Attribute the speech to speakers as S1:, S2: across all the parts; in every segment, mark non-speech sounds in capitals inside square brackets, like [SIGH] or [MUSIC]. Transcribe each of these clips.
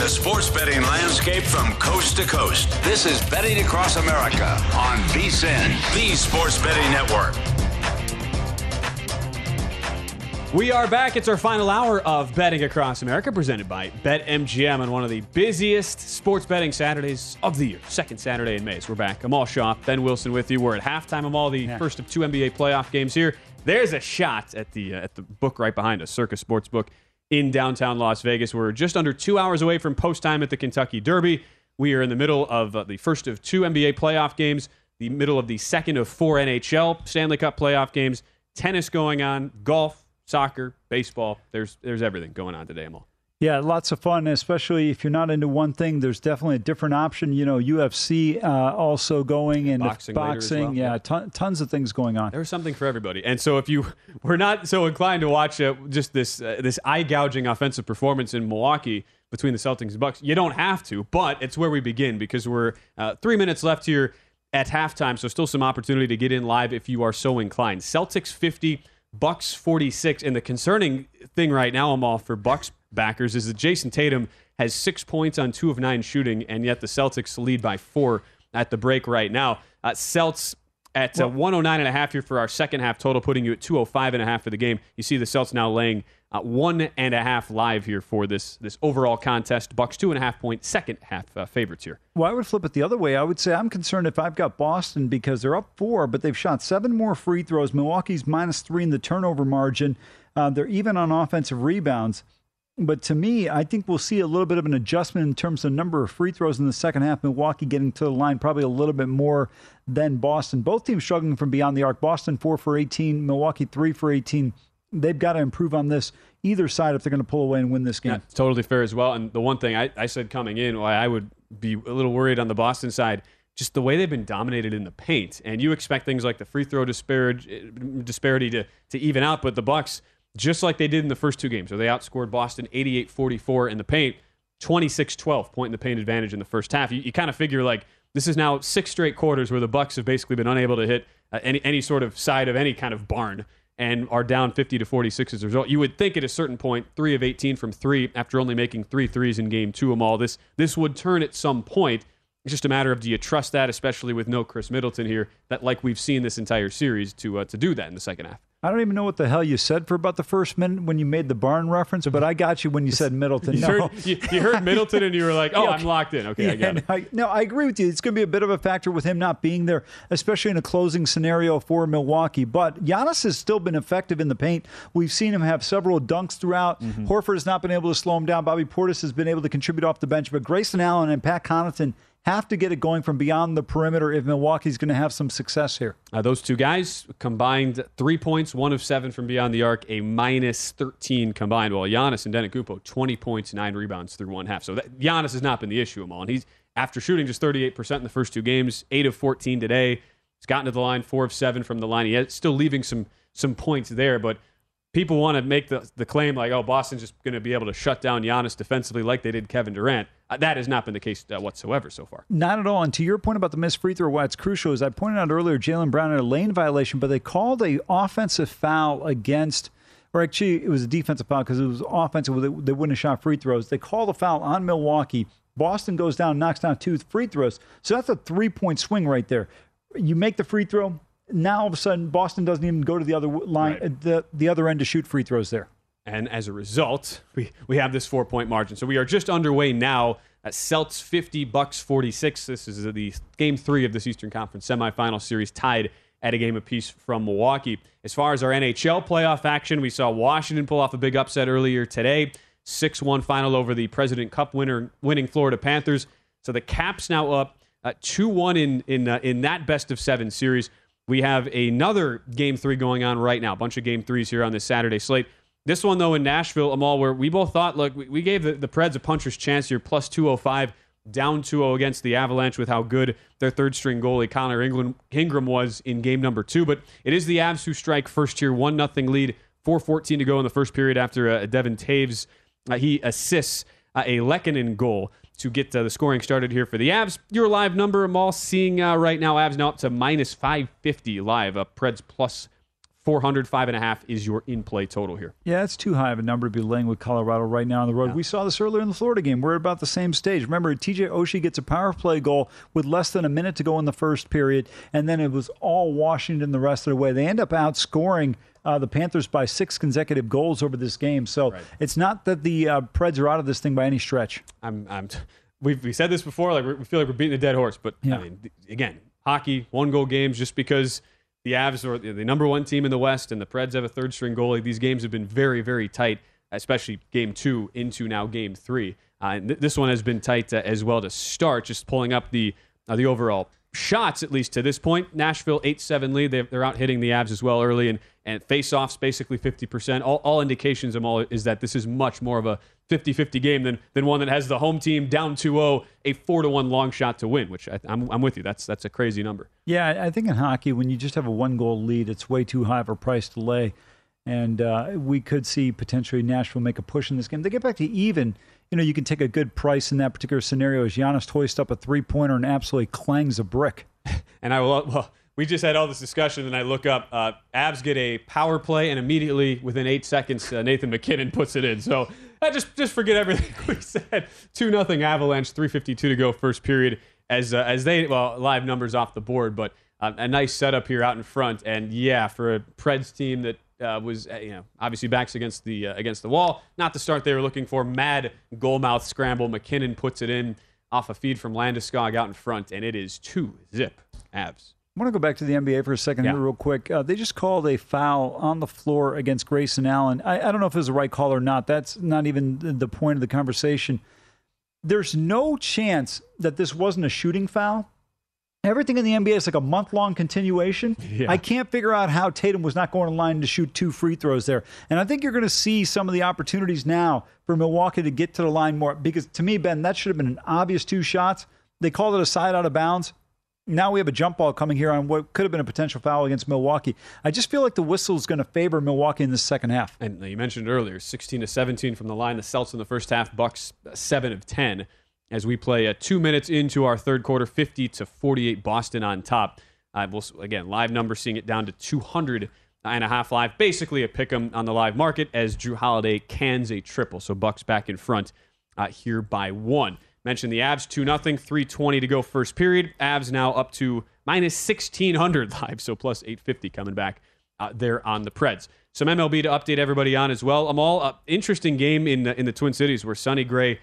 S1: Covering the sports betting landscape from coast to coast. This is Betting Across America on VSIN, the Sports Betting Network.
S2: We are back. It's our final hour of Betting Across America, presented by BetMGM on one of the busiest sports betting Saturdays of the year. Second Saturday in May. So we're back. Amal Shaw. Ben Wilson with you. We're at halftime of all the yeah. first of two NBA playoff games here. There's a shot at the uh, at the book right behind us, Circa Sportsbook in downtown Las Vegas. We're just under two hours away from post time at the Kentucky Derby. We are in the middle of uh, the first of two NBA playoff games, the middle of the second of four NHL Stanley Cup playoff games, tennis going on, golf, soccer, baseball. There's there's everything going on today, Amal.
S3: Yeah, lots of fun, especially if you're not into one thing. There's definitely a different option. You know, UFC uh, also going and
S2: boxing.
S3: boxing
S2: well.
S3: Yeah, ton, tons of things going on.
S2: There's something for everybody. And so, if you [LAUGHS] were not so inclined to watch uh, just this uh, this eye gouging offensive performance in Milwaukee between the Celtics and Bucks, you don't have to. But it's where we begin because we're uh, three minutes left here at halftime. So still some opportunity to get in live if you are so inclined. Celtics 50. Bucks 46. And the concerning thing right now, Amal for Bucks backers, is that Jayson Tatum has six points on two of nine shooting, and yet the Celtics lead by four at the break right now. Uh, Celts at uh, 109 and a half here for our second half total, putting you at 205 and a half for the game. You see the Celts now laying uh, one and a half live here for this this overall contest. Bucks two and a half point second half uh, favorites here.
S3: Well, I would flip it the other way. I would say I'm concerned if I've got Boston because they're up four, but they've shot seven more free throws. Milwaukee's minus three in the turnover margin. Uh, they're even on offensive rebounds. But to me, I think we'll see a little bit of an adjustment in terms of number of free throws in the second half. Milwaukee getting to the line probably a little bit more than Boston. Both teams struggling from beyond the arc. Boston four for 18, Milwaukee three for 18. They've got to improve on this either side if they're going to pull away and win this game. Yeah,
S2: totally fair as well. And the one thing I, I said coming in, why I would be a little worried on the Boston side just the way they've been dominated in the paint. And you expect things like the free throw disparity, disparity to, to even out, but the Bucks just like they did in the first two games, where they outscored Boston 88 44 in the paint, 26 12 point in the paint advantage in the first half. You, you kind of figure like this is now six straight quarters where the Bucks have basically been unable to hit uh, any, any sort of side of any kind of barn and are down 50 to 46 as a result. You would think at a certain point, three of 18 from three after only making three threes in game two of all. This this would turn at some point. It's just a matter of do you trust that, especially with no Khris Middleton here, that like we've seen this entire series to uh, to do that in the second half.
S3: I don't even know what the hell you said for about the first minute when you made the barn reference, but I got you when you said Middleton.
S2: you,
S3: no.
S2: heard, you, you, heard, Middleton and you were like, oh, yeah, I'm locked in. Okay, yeah, I got it.
S3: I, no, I agree with you. It's going to be a bit of a factor with him not being there, especially in a closing scenario for Milwaukee. But Giannis has still been effective in the paint. We've seen him have several dunks throughout. Mm-hmm. Horford has not been able to slow him down. Bobby Portis has been able to contribute off the bench, but Grayson Allen and Pat Connaughton – have to get it going from beyond the perimeter if Milwaukee's going to have some success here.
S2: Uh, those two guys combined three points, one of seven from beyond the arc, a minus 13 combined. While Giannis and Antetokounmpo, 20 points, nine rebounds through one half. So that, Giannis has not been the issue, Amal. And he's after shooting just 38% in the first two games, eight of 14 today. He's gotten to the line, four of seven from the line. He's still leaving some some points there, but people want to make the, the claim like, oh, Boston's just going to be able to shut down Giannis defensively like they did Kevin Durant. Uh, that has not been the case uh, whatsoever so far.
S3: Not at all. And to your point about the missed free throw, what's crucial is I pointed out earlier Jaylen Brown had a lane violation, but they called a offensive foul against. Or actually, it was a defensive foul because it was offensive. They, they wouldn't have shot free throws. They called a foul on Milwaukee. Boston goes down, knocks down two free throws. So that's a three point swing right there. You make the free throw, now all of a sudden Boston doesn't even go to the other line, right. Uh, the the other end to shoot free throws there.
S2: And as a result, we, we have this four point margin. So we are just underway now at Celts 50, Bucks 46. This is the game three of this Eastern Conference semifinal series, tied at a game apiece from Milwaukee. As far as our NHL playoff action, we saw Washington pull off a big upset earlier today 6 1 final over the President Cup winner, winning Florida Panthers. So the Caps now up 2 1 in, in, uh, in that best of seven series. We have another game three going on right now. A bunch of game threes here on this Saturday slate. This one, though, in Nashville, Amal, where we both thought, look, we, gave the, the Preds a puncher's chance here, plus 205, down 2 0 against the Avalanche with how good their third string goalie, Connor Ingram, Ingram, was in game number two. But it is the Avs who strike first here, 1 0 lead, 4.14 to go in the first period after uh, Devon Toews. Uh, he assists uh, a Lehkonen goal to get uh, the scoring started here for the Avs. Your live number, Amal seeing uh, right now, Avs now up to minus 550 live, uh, Preds plus 400, five and a half is your in play total here.
S3: Yeah, it's too high of a number to be laying with Colorado right now on the road. Yeah. We saw this earlier in the Florida game. We're at about the same stage. Remember, TJ Oshie gets a power play goal with less than a minute to go in the first period, and then it was all Washington the rest of the way. They end up outscoring uh, the Panthers by six consecutive goals over this game. So right. it's not that the uh, Preds are out of this thing by any stretch.
S2: I'm, I'm t- we've we said this before. Like we feel like we're beating a dead horse, but yeah. I mean, again, hockey, one goal games, just because the Avs are the number one team in the West, and the Preds have a third string goalie. These games have been very, very tight, especially game two into now game three. Uh, and th- this one has been tight uh, as well to start. Just pulling up the uh, the overall shots, at least to this point. Nashville 8 7 lead. They're, they're out hitting the Avs as well early, and, and face offs basically 50%. All, all indications of all is that this is much more of a 50 50 game than, than one that has the home team down 2 0, a 4 to 1 long shot to win, which I, am I'm, I'm with you. That's, that's a crazy number.
S3: Yeah, I think in hockey, when you just have a one goal lead, it's way too high of a price to lay. And uh, we could see potentially Nashville make a push in this game. They get back to even you know, you can take a good price in that particular scenario as Giannis hoists up a three pointer and absolutely clangs a brick. [LAUGHS]
S2: and I will, well, we just had all this discussion, and I look up. Uh, Avs get a power play, and immediately within eight seconds, uh, Nathan MacKinnon puts it in. So I just just forget everything [LAUGHS] we said. Two nothing Avalanche, three fifty two to go, first period. As uh, as they well live numbers off the board, but uh, a nice setup here out in front. And yeah, for a Preds team that uh, was uh, you know obviously backs against the uh, against the wall. Not the start they were looking for. Mad goalmouth scramble. MacKinnon puts it in off a feed from Landeskog out in front, and it is two zip Avs.
S3: I want to go back to the NBA for a second yeah. here, real quick. Uh, they just called a foul on the floor against Grayson Allen. I, I don't know if it was the right call or not. That's not even the point of the conversation. There's no chance that this wasn't a shooting foul Everything in the NBA is like a month long continuation. Yeah. I can't figure out how Tatum was not going to line to shoot two free throws there. And I think you're going to see some of the opportunities now for Milwaukee to get to the line more. Because to me, Ben, that should have been an obvious two shots. They called it a side out of bounds. Now we have a jump ball coming here on what could have been a potential foul against Milwaukee. I just feel like the whistle is going to favor Milwaukee in the second half.
S2: And you mentioned earlier, 16 to 17 from the line. The Celtics in the first half, Bucks 7 of 10 as we play uh, two minutes into our third quarter, 50 to 48, Boston on top. Uh, we'll, again, live number seeing it down to 200 and a half live, basically a pick 'em on the live market as Jrue Holiday cans a triple. So Bucks back in front uh, here by one. Mentioned the Avs 2 0, 320 to go first period. Avs now up to minus 1600 [LAUGHS] live, so plus 850 coming back uh, there on the Preds. Some MLB to update everybody on as well. Amal, uh, interesting game in in the Twin Cities where Sonny Gray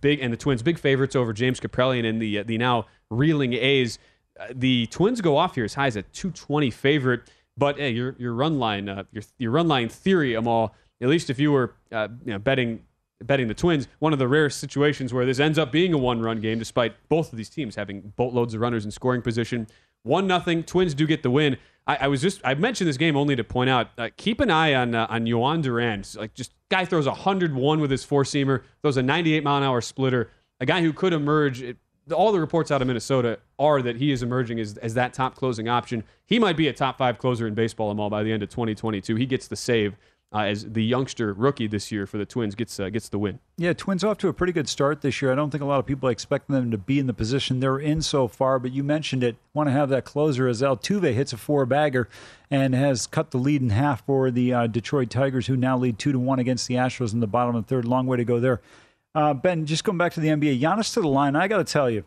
S2: big and the Twins big favorites over James Kaprielian and the uh, the now reeling A's. Uh, the Twins go off here as high as a 220 favorite, but hey, your your run line uh, your your run line theory, Amal. At least if you were uh, you know, betting betting the Twins, one of the rare situations where this ends up being a one run game, despite both of these teams having boatloads of runners in scoring position. One nothing. Twins do get the win. I, I, was just I mentioned this game only to point out uh, keep an eye on uh, on Jhoan Duran. Like just guy throws 101 with his four seamer, throws a 98 mile an hour splitter. A guy who could emerge. It, all the reports out of Minnesota are that he is emerging as, as that top closing option. He might be a top five closer in baseball, all by the end of 2022. He gets the save uh, as the youngster rookie this year for the Twins gets uh, gets the win.
S3: Yeah, Twins off to a pretty good start this year. I don't think a lot of people expect them to be in the position they're in so far, but you mentioned it. Want to have that closer as Altuve hits a four bagger and has cut the lead in half for the uh, Detroit Tigers, who now lead two to one against the Astros in the bottom of the third. Long way to go there. Uh, ben, just going back to the NBA, Giannis to the line. I got to tell you,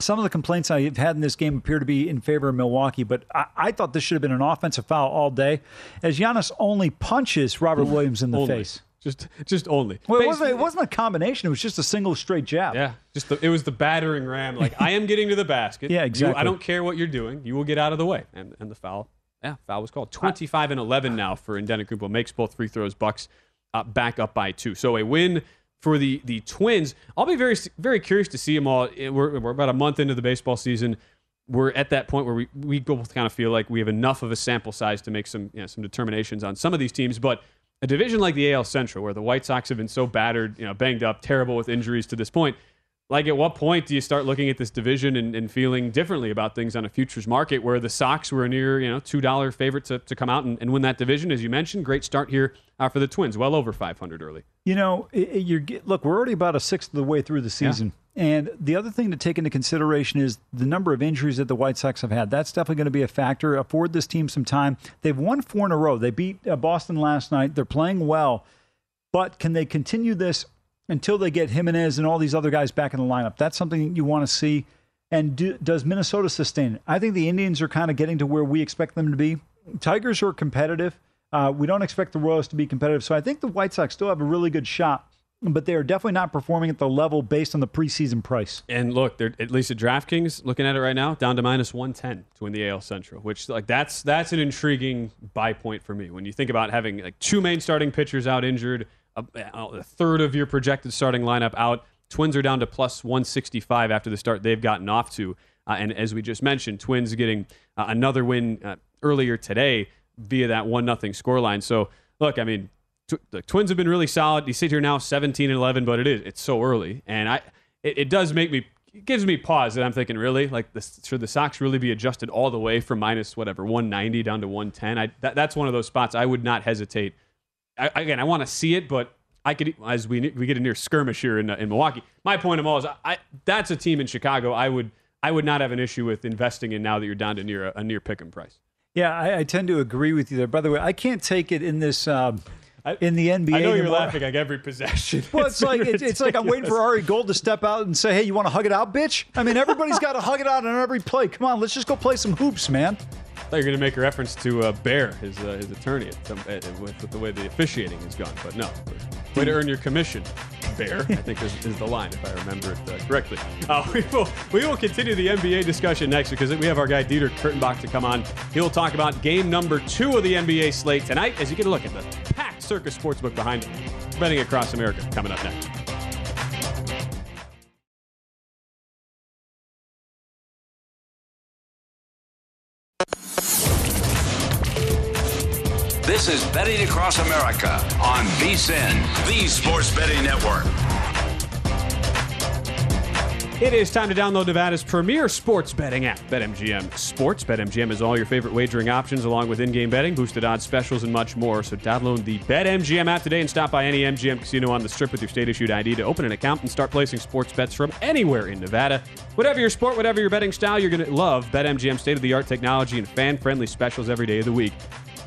S3: some of the complaints I've had in this game appear to be in favor of Milwaukee, but I, I thought this should have been an offensive foul all day, as Giannis only punches Robert Williams in the
S2: only.
S3: face.
S2: Just, just only.
S3: Well, it wasn't, it wasn't a combination. It was just a single straight jab.
S2: Yeah, just the, it was the battering ram. Like I am getting to the basket. [LAUGHS]
S3: yeah, exactly.
S2: You, I don't care what you're doing. You will get out of the way. And and the foul. Yeah, foul was called. 25 and 11 now for Antetokounmpo. Makes both free throws. Bucks uh, back up by two. So a win for the the Twins. I'll be very very curious to see them all. Eh, we're, we're about a month into the baseball season. We're at that point where we, we both kind of feel like we have enough of a sample size to make some you know, some determinations on some of these teams. But a division like the AL Central, where the White Sox have been so battered, you know, banged up, terrible with injuries to this point, like at what point do you start looking at this division and, and, feeling differently about things on a futures market where the Sox were a near you know two dollar favorite to, to come out and, and, win that division? As you mentioned great start here uh, for the Twins well over 500 early.
S3: You know you're look we're already about a sixth of the way through the season. Yeah. and the other thing to take into consideration is the number of injuries that the White Sox have had. That's definitely going to be a factor afford this team some time. They've won four in a row. They beat uh, Boston last night. They're playing well. But can they continue this until they get Jimenez and all these other guys back in the lineup. That's something you want to see. And do, does Minnesota sustain it? I think the Indians are kind of getting to where we expect them to be. Tigers are competitive. Uh, we don't expect the Royals to be competitive. So I think the White Sox still have a really good shot, but they are definitely not performing at the level based on the preseason price.
S2: And look, they're at least at DraftKings, looking at it right now, down to minus 110 to win the AL Central, which like that's that's an intriguing buy point for me. When you think about having like two main starting pitchers out injured, a, third of your projected starting lineup out. Twins are down to plus 165 after the start they've gotten off to. Uh, and as we just mentioned, Twins getting uh, another win uh, earlier today via that 1 nothing scoreline. So, look, I mean, tw- the Twins have been really solid. You sit here now 17 and 11, but it is it's so early. And I it, it does make me it gives me pause that I'm thinking, really, like, this, should the Sox really be adjusted all the way from minus whatever 190 down to 110? I, that, that's one of those spots I would not hesitate I, again, I want to see it, but I could as we we get a near skirmish here in, in Milwaukee. My point of all is, I, that's a team in Chicago. I would I would not have an issue with investing in now that you're down to near a, a near pick and price.
S3: Yeah, I, I, tend to agree with you there. By the way, I can't take it in this. Um, in the NBA,
S2: I know you're laughing like every possession. [LAUGHS]
S3: Well, it's, it's like it's, it's, like I'm waiting for Ari Gold to step out and say, "Hey, you want to hug it out, bitch?" I mean, everybody's got to hug it out on every play. Come on, let's just go play some hoops, man
S2: thought you were going to make a reference to uh, Bear, his uh, his attorney, some, with, with, the way the officiating has gone. But no, way to earn your commission, Bear. I think is, is the line if I remember it uh, correctly. Uh, [LAUGHS] we will we will continue the NBA discussion next because we have our guy Dieter Kurtenbach to come on. He'll talk about game number two of the NBA slate tonight as you get a look at the packed Circa Sportsbook behind him. Betting across America coming up next.
S1: This is Betting Across America on VSIN, the Sports Betting Network.
S2: It is time to download Nevada's premier sports betting app, BetMGM Sports. BetMGM has all your favorite wagering options, along with in-game betting, boosted odds specials, and much more. So download the BetMGM app today and stop by any MGM casino on the Strip with your state-issued ID to open an account and start placing sports bets from anywhere in Nevada. Whatever your sport, whatever your betting style, you're going to love BetMGM state-of-the-art technology and fan-friendly specials every day of the week.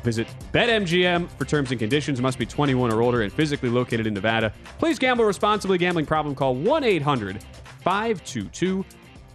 S2: Visit BetMGM for terms and conditions. Must be 21 or older and physically located in Nevada. Please gamble responsibly. Gambling problem call 1 800 522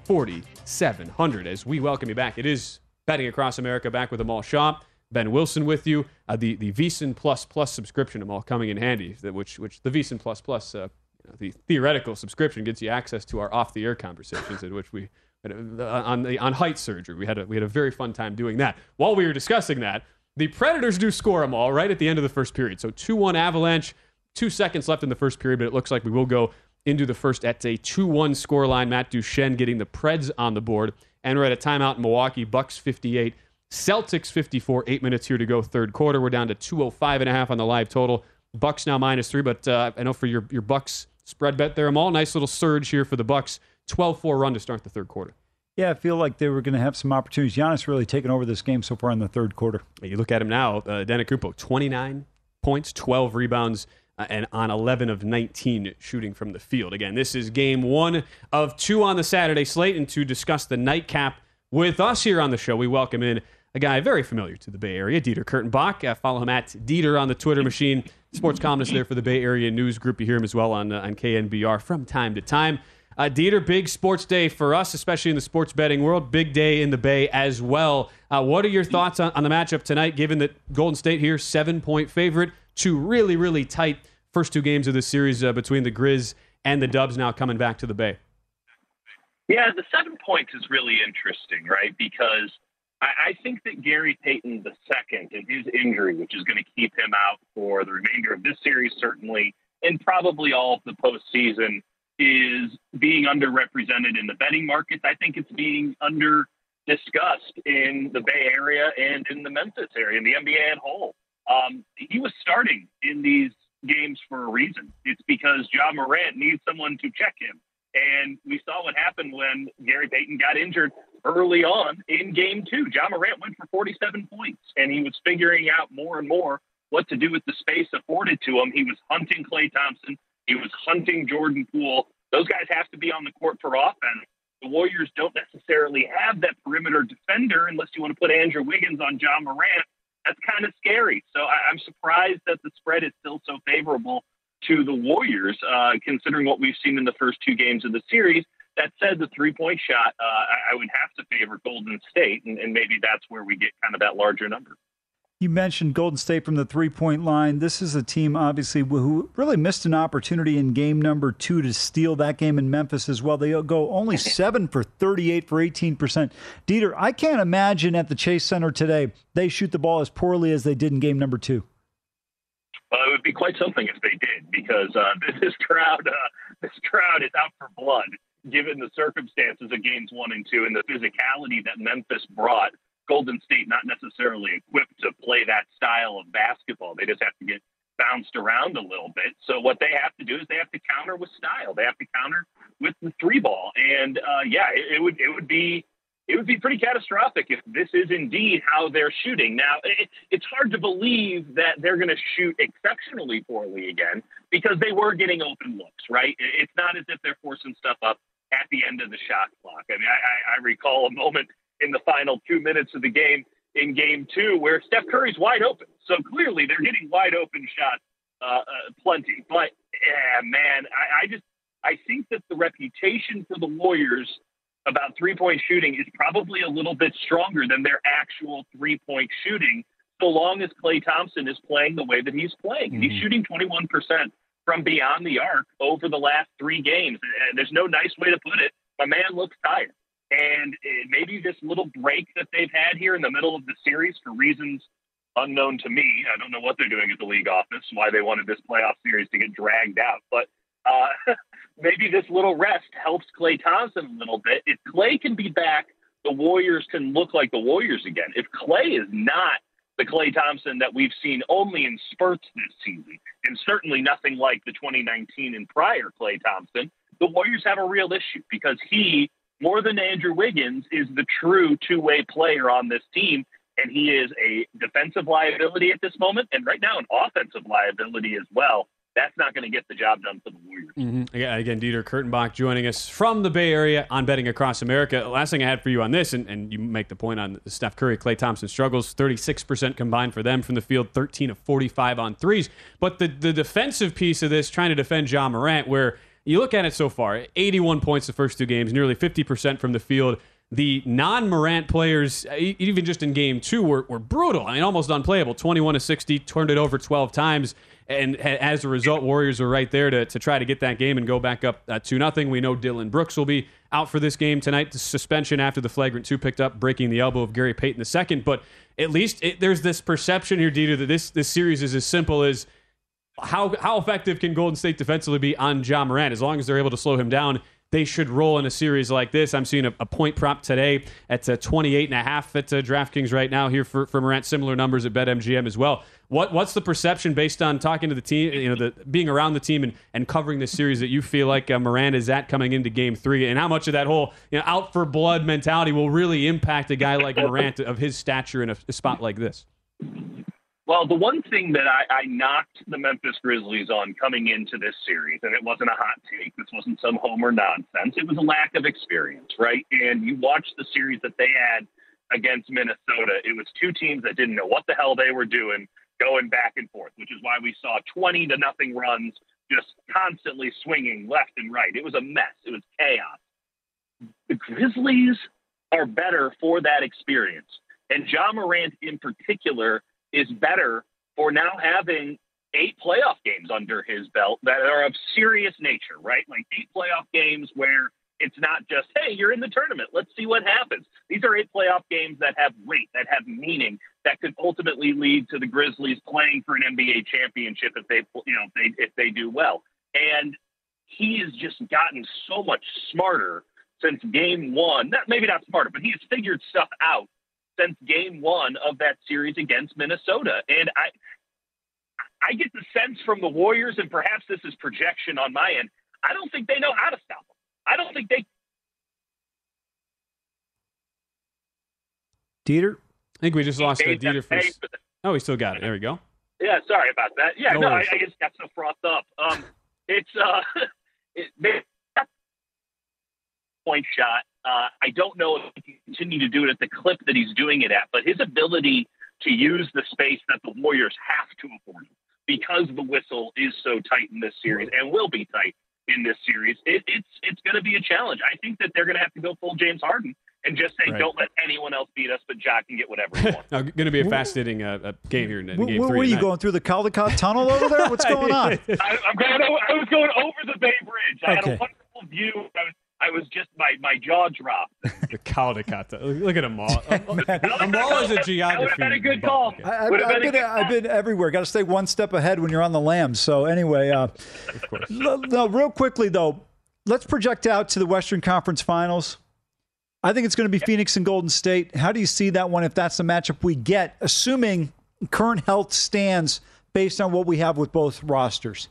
S2: 4700 as we welcome you back. It is Betting Across America back with Amal Shaw. Ben Wilson with you. Uh, the the VSIN Plus Plus subscription, Amal, coming in handy, which, which the VSIN Plus Plus, uh, you know, the theoretical subscription gets you access to our off the air conversations, in which we uh, on the on height surgery. We had a we had a very fun time doing that. While we were discussing that, the Predators do score them all right at the end of the first period. So 2 1 Avalanche, two seconds left in the first period, but it looks like we will go into the first at a 2 1 scoreline. Matt Duchene getting the Preds on the board. And we're at a timeout in Milwaukee, Bucks 58, Celtics 54, eight minutes here to go, third quarter. We're down to 205 and a half on the live total. Bucks now minus three, but uh, I know for your, your Bucks spread bet there, Amal nice little surge here for the Bucks. 12 4 run to start the third quarter.
S3: Yeah, I feel like they were going to have some opportunities. Giannis really taken over this game so far in the third quarter.
S2: You look at him now, uh, Antetokounmpo, 29 points, 12 rebounds, uh, and on 11 of 19 shooting from the field. Again, this is game one of two on the Saturday slate, and to discuss the nightcap with us here on the show, we welcome in a guy very familiar to the Bay Area, Dieter Kurtenbach. Uh, follow him at Dieter on the Twitter machine. Sports columnist there for the Bay Area News Group. You hear him as well on, uh, on KNBR from time to time. Uh, Dieter, big sports day for us, especially in the sports betting world. Big day in the Bay as well. Uh, what are your thoughts on, on, the matchup tonight, given that Golden State here, seven point favorite, two really, really tight first two games of the series uh, between the Grizz and the Dubs now coming back to the Bay?
S4: Yeah, the seven points is really interesting, right? Because I, I think that Gary Payton II and his injury, which is going to keep him out for the remainder of this series, certainly, and probably all of the postseason is being underrepresented in the betting markets. I think it's being under discussed in the Bay Area and in the Memphis area, in the NBA at whole. Um, he was starting in these games for a reason. It's because Ja Morant needs someone to check him. And we saw what happened when Gary Payton got injured early on in game two. Ja Morant went for 47 points, and he was figuring out more and more what to do with the space afforded to him. He was hunting Klay Thompson, he was hunting Jordan Poole. Those guys have to be on the court for offense. The Warriors don't necessarily have that perimeter defender unless you want to put Andrew Wiggins on Ja Morant. That's kind of scary. So I, am surprised that the spread is still so favorable to the Warriors, uh, considering what we've seen in the first two games of the series. That said, the three point shot, uh, I, would have to favor Golden State, and, and maybe that's where we get kind of that larger number.
S3: You mentioned Golden State from the three point line. This is a team, obviously, who really missed an opportunity in game number two to steal that game in Memphis as well. They go only seven for 38 for 18%. Dieter, I can't imagine at the Chase Center today they shoot the ball as poorly as they did in game number two.
S4: Well, it would be quite something if they did, because uh, [LAUGHS] this crowd, uh, this crowd is out for blood given the circumstances of games one and two and the physicality that Memphis brought, Golden State not necessarily equipped to play that style of basketball. They just have to get bounced around a little bit. So what they have to do is they have to counter with style. They have to counter with the three ball. And uh, yeah, it, it, would it would be it would be pretty catastrophic if this is indeed how they're shooting. Now, it, it's hard to believe that they're going to shoot exceptionally poorly again because they were getting open looks, right? It's not as if they're forcing stuff up at the end of the shot clock. I mean, I, I recall a moment in the final two minutes of the game in game two where Steph Curry's wide open. So clearly they're getting wide open shots uh, uh, plenty. But yeah, man, I, I just I think that the reputation for the Warriors about three point shooting is probably a little bit stronger than their actual three point shooting, so long as Klay Thompson is playing the way that he's playing. Mm-hmm. He's shooting 21% from beyond the arc over the last three games. And there's no nice way to put it. My man looks tired. And maybe this little break that they've had here in the middle of the series for reasons unknown to me. I don't know what they're doing at the league office, why they wanted this playoff series to get dragged out. But uh, [LAUGHS] maybe this little rest helps Klay Thompson a little bit. If Klay can be back, the Warriors can look like the Warriors again. If Klay is not the Klay Thompson that we've seen only in spurts this season, and certainly nothing like the 2019 and prior Klay Thompson, the Warriors have a real issue because he, more than Andrew Wiggins, is the true two way player on this team. And he is a defensive liability at this moment, and right now, an offensive liability as well that's not going to get the job done for the Warriors.
S2: Mm-hmm. Yeah, again, Dieter Kurtenbach joining us from the Bay Area on Betting Across America. Last thing I had for you on this, and, and you make the point on Steph Curry, Klay Thompson struggles, 36% combined for them from the field, 13 of 45 on threes. But the, the defensive piece of this, trying to defend Ja Morant, where you look at it so far 81 points the first two games, nearly 50% from the field the non-Morant players, even just in game two, were, were brutal. I mean, almost unplayable. 21 to 60, turned it over 12 times. And as a result, Warriors are right there to, to try to get that game and go back up uh, 2 nothing. We know Dillon Brooks will be out for this game tonight. The suspension after the flagrant two picked up, breaking the elbow of Gary Payton II. But at least it, there's this perception here, Dieter, that this, this series is as simple as how, how effective can Golden State defensively be on Ja Morant? As long as they're able to slow him down, they should roll in a series like this. I'm seeing a, a point prop today at uh, 28 and a half at uh, DraftKings right now here for, for Morant. Similar numbers at BetMGM as well. What what's the perception based on talking to the team, you know, the being around the team and, and covering this series that you feel like uh, Morant is at coming into Game Three, and how much of that whole you know out for blood mentality will really impact a guy like Morant of his stature in a, a spot like this?
S4: Well, the one thing that I, I, knocked the Memphis Grizzlies on coming into this series, and it wasn't a hot take, this wasn't some homer nonsense, it was a lack of experience, right? And you watch the series that they had against Minnesota, it was two teams that didn't know what the hell they were doing going back and forth, which is why we saw 20 to nothing runs just constantly swinging left and right. It was a mess, it was chaos. The Grizzlies are better for that experience. And Ja Morant in particular is better for now having eight playoff games under his belt that are of serious nature, right? Like eight playoff games where it's not just, hey, you're in the tournament. Let's see what happens. These are eight playoff games that have weight, that have meaning, that could ultimately lead to the Grizzlies playing for an NBA championship if they, you know, if they, if they do well. And he has just gotten so much smarter since game one. Not, maybe not smarter, but he has figured stuff out since game one of that series against Minnesota. And I, I get the sense from the Warriors, and perhaps this is projection on my end. I don't think they know how to stop them. I don't think they.
S3: Dieter?
S2: I think we just lost uh, Dieter for. Oh, we still got it. There we go.
S4: Yeah, sorry about that. Yeah, no, no I, I, just got so frothed up. Um, it's uh, [LAUGHS] it, point shot. Uh, I don't know if he can continue to do it at the clip that he's doing it at, but his ability to use the space that the Warriors have to afford because the whistle is so tight in this series and will be tight in this series, it, it's it's going to be a challenge. I think that they're going to have to go full James Harden and just say, right. don't let anyone else beat us, but Jack can get whatever he [LAUGHS] wants.
S2: going to be a fascinating uh, game here in, in game
S3: three.
S2: Where
S3: are you going through the Caldecott Tunnel over there? What's [LAUGHS] going on?
S4: I, am going. I was going over the Bay Bridge. I okay. had a wonderful view. I was I was just my my jaw dropped. [LAUGHS]
S2: the Caldecott. Look at them all. [LAUGHS] Amal is a geography.
S4: That would have been a good call.
S3: I, have been, been, I've been everywhere. Got to stay one step ahead when you're on the lam. So anyway, uh, of course. No, real quickly though, let's project out to the Western Conference Finals. I think it's going to be Phoenix and Golden State. How do you see that one if that's the matchup we get, assuming current health stands based on what we have with both rosters?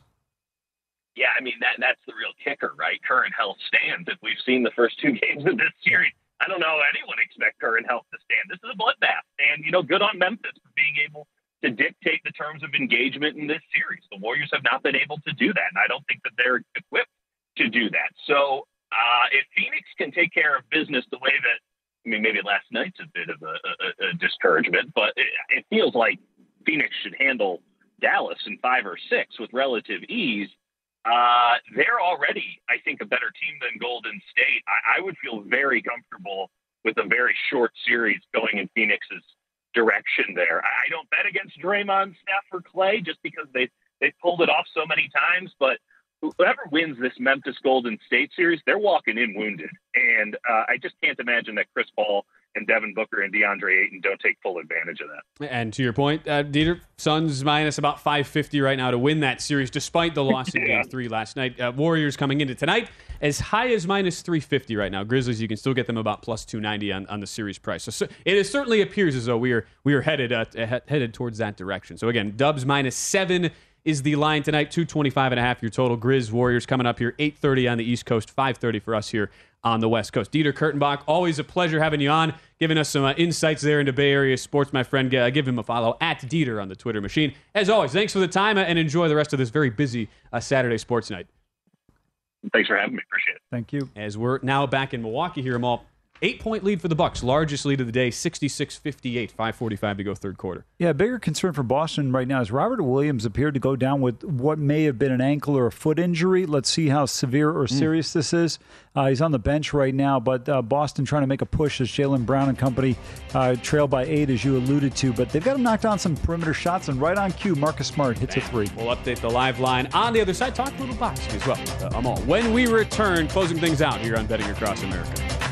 S4: Yeah, I mean that that's the real kicker, right? Current health stands. If we've seen the first two [LAUGHS] games of this series, I don't know anyone expect current health to stand. This is a bloodbath, and you know, good on Memphis for being able to dictate the terms of engagement in this series. The Warriors have not been able to do that, and I don't think that they're equipped to do that. So, uh, if Phoenix can take care of business the way that, I mean, maybe last night's a bit of a, a, a discouragement, but it, it feels like Phoenix should handle Dallas in five or six with relative ease uh, they're already, I think, a better team than Golden State. I, I would feel very comfortable with a very short series going in Phoenix's direction there. I don't bet against Draymond, Steph, or Klay just because they they pulled it off so many times. But whoever wins this Memphis Golden State series, they're walking in wounded, and uh, I just can't imagine that Chris Paul and Devin Booker and DeAndre Ayton don't take full advantage of that.
S2: And to your point, uh, Dieter, Suns minus about 550 right now to win that series, despite the loss in [LAUGHS] Game Three last night. Uh, Warriors coming into tonight as high as minus 350 right now. Grizzlies, you can still get them about plus 290 on, on the series price. So, so it is, certainly appears as though we are we are headed uh, headed towards that direction. So again, Dubs minus seven is the line tonight 225 and a half your total grizz warriors coming up here 8.30 on the east coast 5.30 for us here on the West Coast. Dieter Kurtenbach, always a pleasure having you on, giving us some uh, insights there into Bay Area sports, my friend. Uh, give him a follow at Dieter on the Twitter machine. As always, thanks for the time uh, and enjoy the rest of this very busy uh, Saturday sports night.
S4: Thanks for having me. Appreciate it.
S3: Thank you.
S2: As we're now back in Milwaukee here, Amal. Eight point lead for the Bucks, largest lead of the day, 66 58, 545 to go third quarter.
S3: Yeah, bigger concern for Boston right now is Robert Williams appeared to go down with what may have been an ankle or a foot injury. Let's see how severe or hmm. serious mm. this is. Uh, he's on the bench right now, but uh, Boston trying to make a push as Jaylen Brown and company uh, trail by eight, as you alluded to. But they've got him knocked on some perimeter shots, and right on cue, Marcus Smart hits a three.
S2: We'll update the live line on the other side. Talk a little boxing as well. Uh, Amal. When we return, closing things out here on Betting Across America.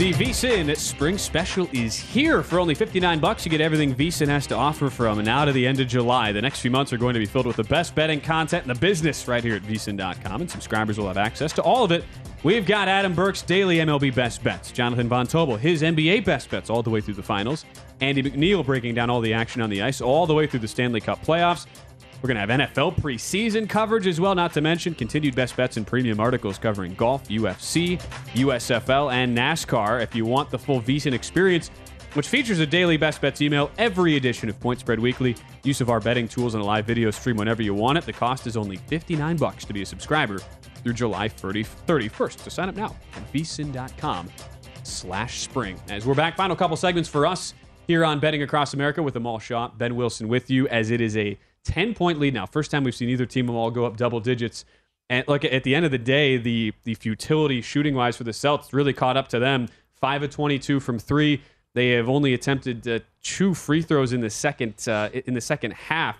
S2: The VSIN Spring Special is here for only 59 bucks. You get everything VSIN has to offer from now to the end of July. The next few months are going to be filled with the best betting content in the business right here at VSIN.com, and subscribers will have access to all of it. We've got Adam Burke's daily MLB best bets, Jonathan Von Tobel, his NBA best bets all the way through the finals, Andy McNeil breaking down all the action on the ice all the way through the Stanley Cup playoffs. We're going to have NFL preseason coverage as well, not to mention continued best bets and premium articles covering golf, UFC, USFL, and NASCAR. If you want the full VSIN experience, which features a daily best bets email, every edition of Point Spread Weekly, use of our betting tools, and a live video stream whenever you want it. The cost is only 59 bucks to be a subscriber through July 30, 31st. So sign up now at vsin.com slash spring. As we're back, final couple segments for us here on Betting Across America with Amal Shaw, Ben Wilson with you, as it is a 10 point lead now. First time we've seen either team of all go up double digits. And look, at the end of the day, the the futility shooting wise for the Celtics really caught up to them. Five of 22 from three. They have only attempted uh, two free throws in the second uh, in the second half.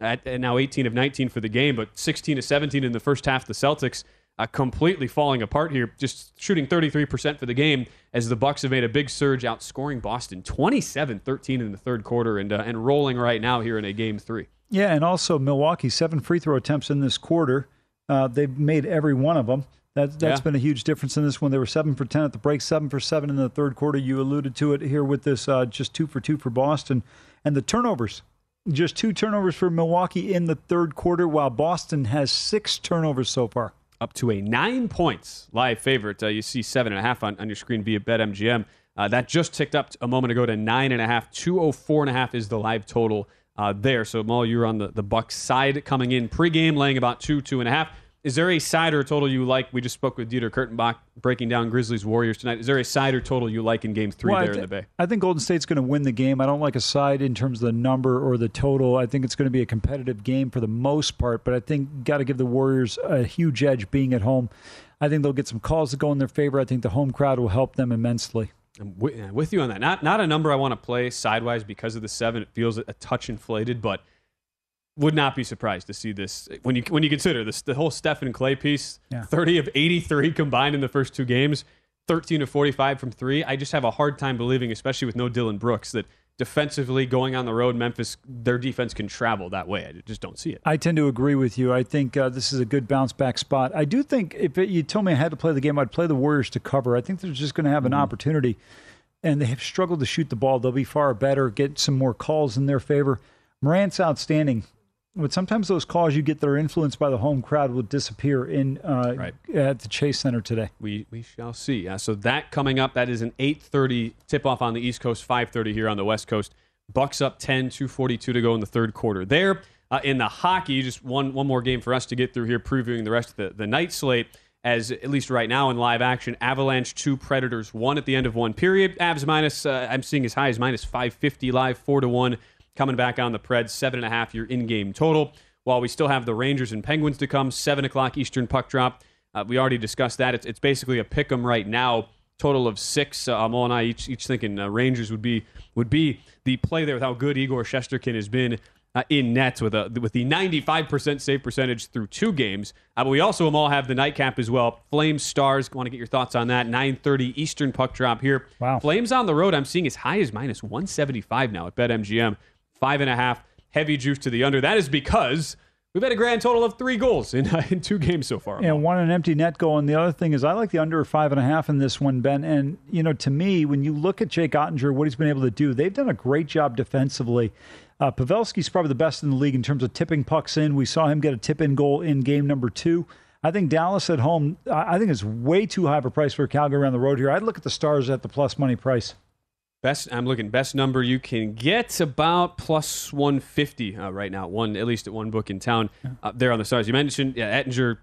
S2: At, at, now 18 of 19 for the game, but 16 to 17 in the first half. The Celtics uh, completely falling apart here, just shooting 33% for the game as the Bucks have made a big surge, outscoring Boston 27-13 in the third quarter and uh, and rolling right now here in a game three.
S3: Yeah, and also Milwaukee seven free throw attempts in this quarter. Uh, they've made every one of them. That, that's
S2: Yeah.
S3: been a huge difference in this one. They were seven for ten at the break, seven for seven in the third quarter. You alluded to it here with this, uh, just two for two for Boston, and the turnovers, just two turnovers for Milwaukee in the third quarter, while Boston has six turnovers so far.
S2: up to a nine points live favorite. Uh, you see seven and a half on, on your screen via BetMGM. Uh, that just ticked up a moment ago to nine and a half. 204 and a half is the live total uh, there. So, Amal, you're on the, the Bucks side coming in pregame, laying about two, two and a half. Is there a side or total you like? We just spoke with Dieter Kurtenbach breaking down Grizzlies Warriors tonight. Is there a side or total you like in game three
S3: Well,
S2: there in the Bay?
S3: I think Golden State's going to win the game. I don't like a side in terms of the number or the total. I think it's going to be a competitive game for the most part, but I think got to give the Warriors a huge edge being at home. I think they'll get some calls that go in their favor. I think the home crowd will help them immensely.
S2: I'm with you on that. Not not a number I want to play sideways because of the seven. It feels a touch inflated, but would not be surprised to see this when you when you consider this the whole Stephen Klay piece.
S3: Yeah.
S2: Thirty of eighty three combined in the first two games, thirteen of forty five from three. I just have a hard time believing, especially with no Dillon Brooks, that defensively going on the road, Memphis their defense can travel that way. I just don't see it.
S3: I tend to agree with you. I think uh, this is a good bounce back spot. I do think if it, you told me I had to play the game, I'd play the Warriors to cover. I think they're just going to have an opportunity, and they have struggled to shoot the ball. They'll be far better, get some more calls in their favor. Morant's outstanding, but sometimes those calls you get that are influenced by the home crowd will disappear in uh,
S2: Right.
S3: at the Chase Center today.
S2: We we shall see. Uh, so that coming up, that is an 8:30 tip off on the East Coast, 5:30 here on the West Coast. Bucks up 10, 242 to go in the third quarter. There uh, in the hockey, just one one more game for us to get through here, previewing the rest of the, the night slate. As at least right now in live action, Avalanche two, Predators one at the end of one period. Avs minus, uh, I'm seeing as high as minus 550 live, four to one coming back on the Preds, seven and a half year in-game total. While we still have the Rangers and Penguins to come, seven o'clock Eastern puck drop. Uh, we already discussed that. It's, it's basically a pick 'em right now. Total of six. Uh, Amal and I each each thinking uh, Rangers would be would be the play there with how good Igor Shesterkin has been uh, in nets with a with the 95% save percentage through two games. Uh, but we also Amal have the nightcap as well. Flames Stars. Want to get your thoughts on that? 9:30 Eastern puck drop here.
S3: Wow.
S2: Flames on the road. I'm seeing as high as minus 175 now at BetMGM. Five and a half. Heavy juice to the under. That is because we've had a grand total of three goals in, uh, [LAUGHS] in two games so far.
S3: And one an empty net goal. And the other thing is, I like the under five and a half in this one, Ben. And, you know, to me, when you look at Jake Oettinger, what he's been able to do, they've done a great job defensively. Uh, Pavelski's probably the best in the league in terms of tipping pucks in. We saw him get a tip in goal in game number two. I think Dallas at home, I think it's way too high of a price for Calgary on the road here. I'd look at the Stars at the plus money price.
S2: Best, I'm looking best number you can get about plus 150 uh, right now. One at least at one book in town uh, there on the stars. You mentioned yeah, Oettinger.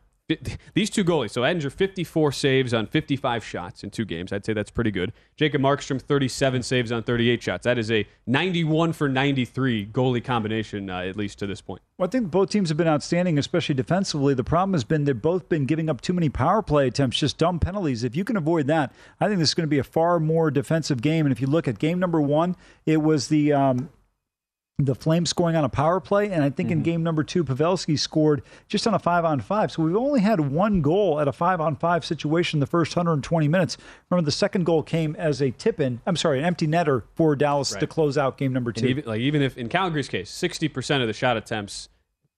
S2: These two goalies. So Oettinger 54 saves on 55 shots in two games. I'd say that's pretty good. Jacob Markstrom 37 saves on 38 shots. That is a 91 for 93 goalie combination uh, at least to this point.
S3: Well, I think both teams have been outstanding, especially defensively. The problem has been they've both been giving up too many power play attempts, just dumb penalties. If you can avoid that, I think this is going to be a far more defensive game. And if you look at game number one, it was the um, the Flames scoring on a power play, and I think in mm-hmm. game number two, Pavelski scored just on a five on five. So we've only had one goal at a five on five situation the first 120 minutes. Remember, the second goal came as a tip in. I'm sorry, an empty netter for Dallas to close out game number two.
S2: even like even if in Calgary's case, 60% of the shot attempts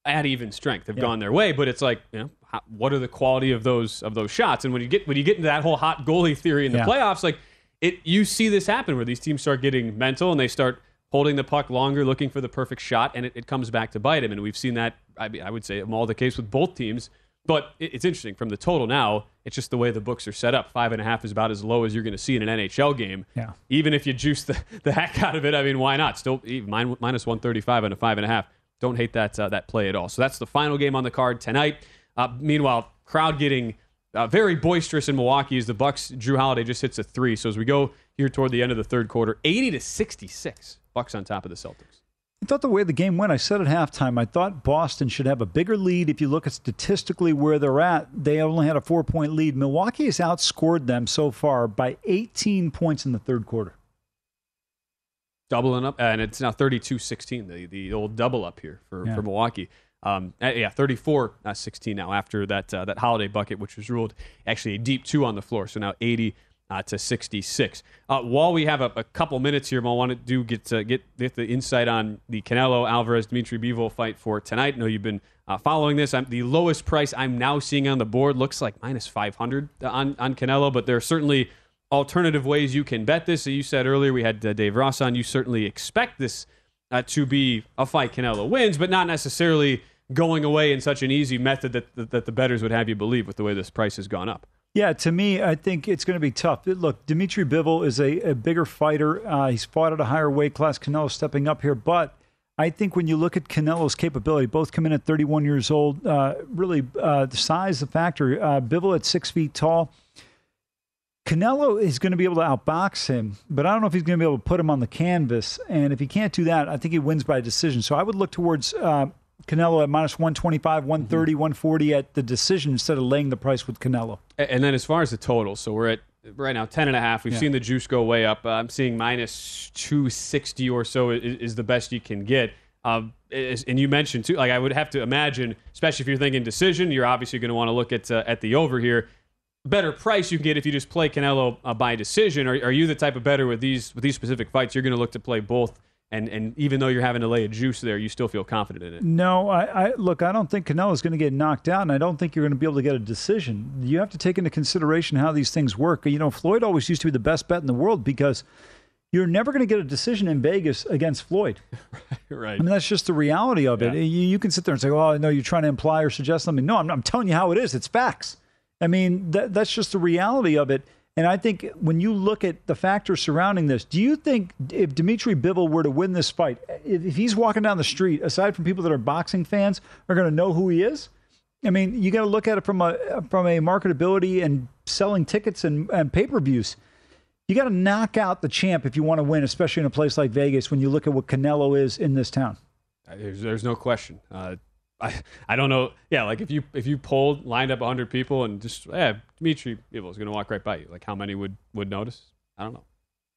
S2: at even strength have
S3: Yeah.
S2: gone their way, but it's like, you know, how, what are the quality of those of those shots? And when you get when you get into that whole hot goalie theory in the
S3: Yeah.
S2: playoffs, like it you see this happen where these teams start getting mental and they start holding the puck longer, looking for the perfect shot, and it, it comes back to bite him. And we've seen that I, mean, I would say all the case with both teams. But it, it's interesting from the total now. It's just the way the books are set up. Five and a half is about as low as you're going to see in an NHL game
S3: Yeah.
S2: even if you juice the, [LAUGHS] the heck out of it, I mean, why not? Still, even minus 135 on a five and a half. Don't hate that uh, that play at all. So that's the final game on the card tonight. Uh, meanwhile, crowd getting uh, very boisterous in Milwaukee as the Bucks. Jrue Holiday just hits a three. So as we go here toward the end of the third quarter, 80 to 66, Bucks on top of the Celtics.
S3: I thought the way the game went, I said at halftime, I thought Boston should have a bigger lead. If you look at statistically where they're at, they only had a four point lead. Milwaukee has outscored them so far by 18 points in the third quarter.
S2: doubling up, and it's now 32-16, the, the old double up here for,
S3: Yeah.
S2: for Milwaukee. Um, uh, yeah, 34 uh, 16 now after that uh, that holiday bucket, which was ruled actually a deep two on the floor. So now 80 uh, to 66. Uh, while we have a, a couple minutes here, I want to do get uh, get get the insight on the Canelo Alvarez Dimitri Bivol fight for tonight. I know you've been Uh, following this, I'm, the lowest price I'm now seeing on the board looks like minus 500 on, on Canelo, but there are certainly alternative ways you can bet this. So you said earlier we had uh, Dave Ross on. You certainly expect this uh, to be a fight Canelo wins, but not necessarily going away in such an easy method that, that, that the bettors would have you believe with the way this price has gone up.
S3: Yeah, to me, I think it's going to be tough. Look, Dimitri Bivol is a, a bigger fighter. Uh, he's fought at a higher weight class. Canelo stepping up here, but I think when you look at Canelo's capability, both come in at 31 years old. Uh, really, uh, the size, the factor. Uh, Bivol at six feet tall. Canelo is going to be able to outbox him, but I don't know if he's going to be able to put him on the canvas. And if he can't do that, I think he wins by decision. So I would look towards uh, Canelo at minus 125, 130, mm-hmm. 140 at the decision instead of laying the price with Canelo.
S2: And then as far as the total, so we're at right now 10 and a half. We've yeah. seen the juice go way up. Uh, I'm seeing minus 260 or so is, is the best you can get. Um, is, and you mentioned too, like I would have to imagine, especially if you're thinking decision, you're obviously going to want to look at uh, at the over here better price you can get if you just play Canelo uh, by decision? Are, are you the type of better with these with these specific fights? You're going to look to play both, and and even though you're having to lay a juice there, you still feel confident in it.
S3: No, I, I look. I don't think Canelo is going to get knocked out, and I don't think you're going to be able to get a decision. You have to take into consideration how these things work. You know, Floyd always used to be the best bet in the world because you're never going to get a decision in Vegas against Floyd. [LAUGHS]
S2: right. I
S3: mean, that's just the reality of it. Yeah. You, you, can sit there and say, "Oh, no, you're trying to imply or suggest something." No, I'm, I'm telling you how it is. It's facts. I mean, that, that's just the reality of it. And I think when you look at the factors surrounding this, do you think if Dimitri Bivol were to win this fight, if he's walking down the street, aside from people that are boxing fans, are going to know who he is? I mean, you got to look at it from a from a marketability and selling tickets and, and pay per views. You got to knock out the champ if you want to win, especially in a place like Vegas. When you look at what Canelo is in this town,
S2: there's, there's no question. Uh, I, I don't know. Yeah, like if you if you pulled lined up hundred people and just yeah, Dimitri Bivol is going to walk right by you. Like how many would would notice? I don't know.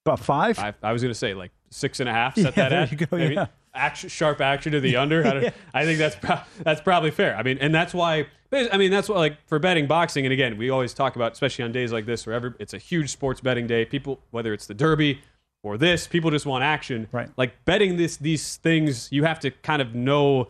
S3: About five.
S2: I, I was going to say like six and a half. Set [LAUGHS] yeah, that at. You go, Maybe. Yeah. Action, sharp action to the [LAUGHS] under. I, yeah. I think that's pro- that's probably fair. I mean, and that's why. I mean, that's what like for betting boxing. And again, we always talk about, especially on days like this, where every, it's a huge sports betting day. People, whether it's the Derby or this, people just want action.
S3: Right.
S2: Like betting this these things, you have to kind of know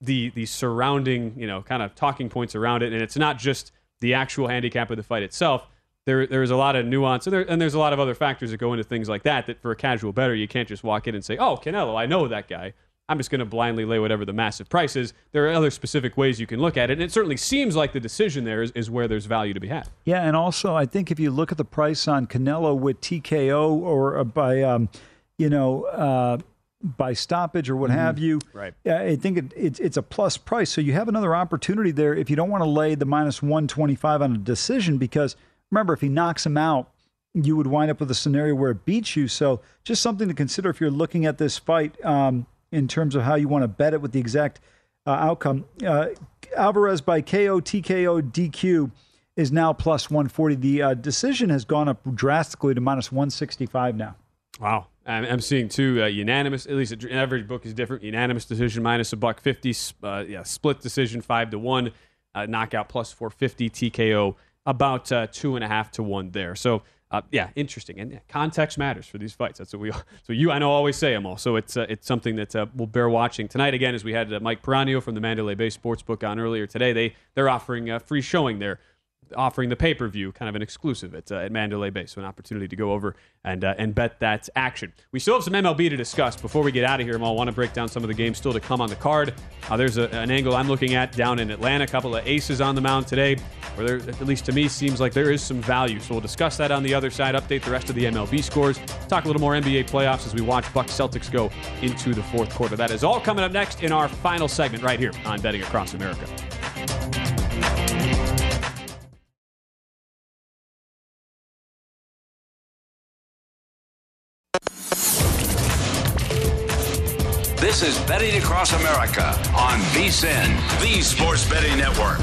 S2: the the surrounding you know kind of talking points around it, and it's not just the actual handicap of the fight itself. There there's a lot of nuance, and, there, and there's a lot of other factors that go into things like that. That for a casual better, you can't just walk in and say, "Oh, Canelo, I know that guy." I'm just going to blindly lay whatever the massive price is. There are other specific ways you can look at it. And it certainly seems like the decision there is, is where there's value to be had.
S3: Yeah, and also I think if you look at the price on Canelo with TKO or uh, by, um, you know, uh, by stoppage or what mm-hmm. have you.
S2: Right.
S3: I think it, it, it's a plus price. So you have another opportunity there if you don't want to lay the minus 125 on a decision because remember, if he knocks him out, you would wind up with a scenario where it beats you. So just something to consider if you're looking at this fight um, in terms of how you want to bet it with the exact uh, outcome. Uh, Alvarez by KO, TKO, DQ is now plus 140. The uh, decision has gone up drastically to minus 165 now.
S2: Wow. I'm, seeing two uh, unanimous. At least every book is different. Unanimous decision minus a buck fifty. Uh, yeah, split decision five to one. Uh, knockout plus four fifty. TKO about uh, two and a half to one there. So uh, yeah, interesting. And yeah, context matters for these fights. That's what we. [LAUGHS] So you, I know, always say them all. So it's uh, it's something that we'll bear watching tonight. Again, as we had Mike Piranio from the Mandalay Bay Sportsbook on earlier today. They they're offering a free showing there offering the pay per view, kind of an exclusive at, uh, at Mandalay Bay. So an opportunity to go over and uh, and bet that action. We still have some MLB to discuss before we get out of here. I want to break down some of the games still to come on the card. Uh, there's a, an angle I'm looking at down in Atlanta. A couple of aces on the mound today, where there, at least to me, seems like there is some value. So we'll discuss that on the other side. Update the rest of the MLB scores. Talk a little more NBA playoffs as we watch Bucks Celtics go into the fourth quarter. That is all coming up next in our final segment right here on Betting Across America.
S1: This is Betting Across America on VSIN, the Sports Betting Network.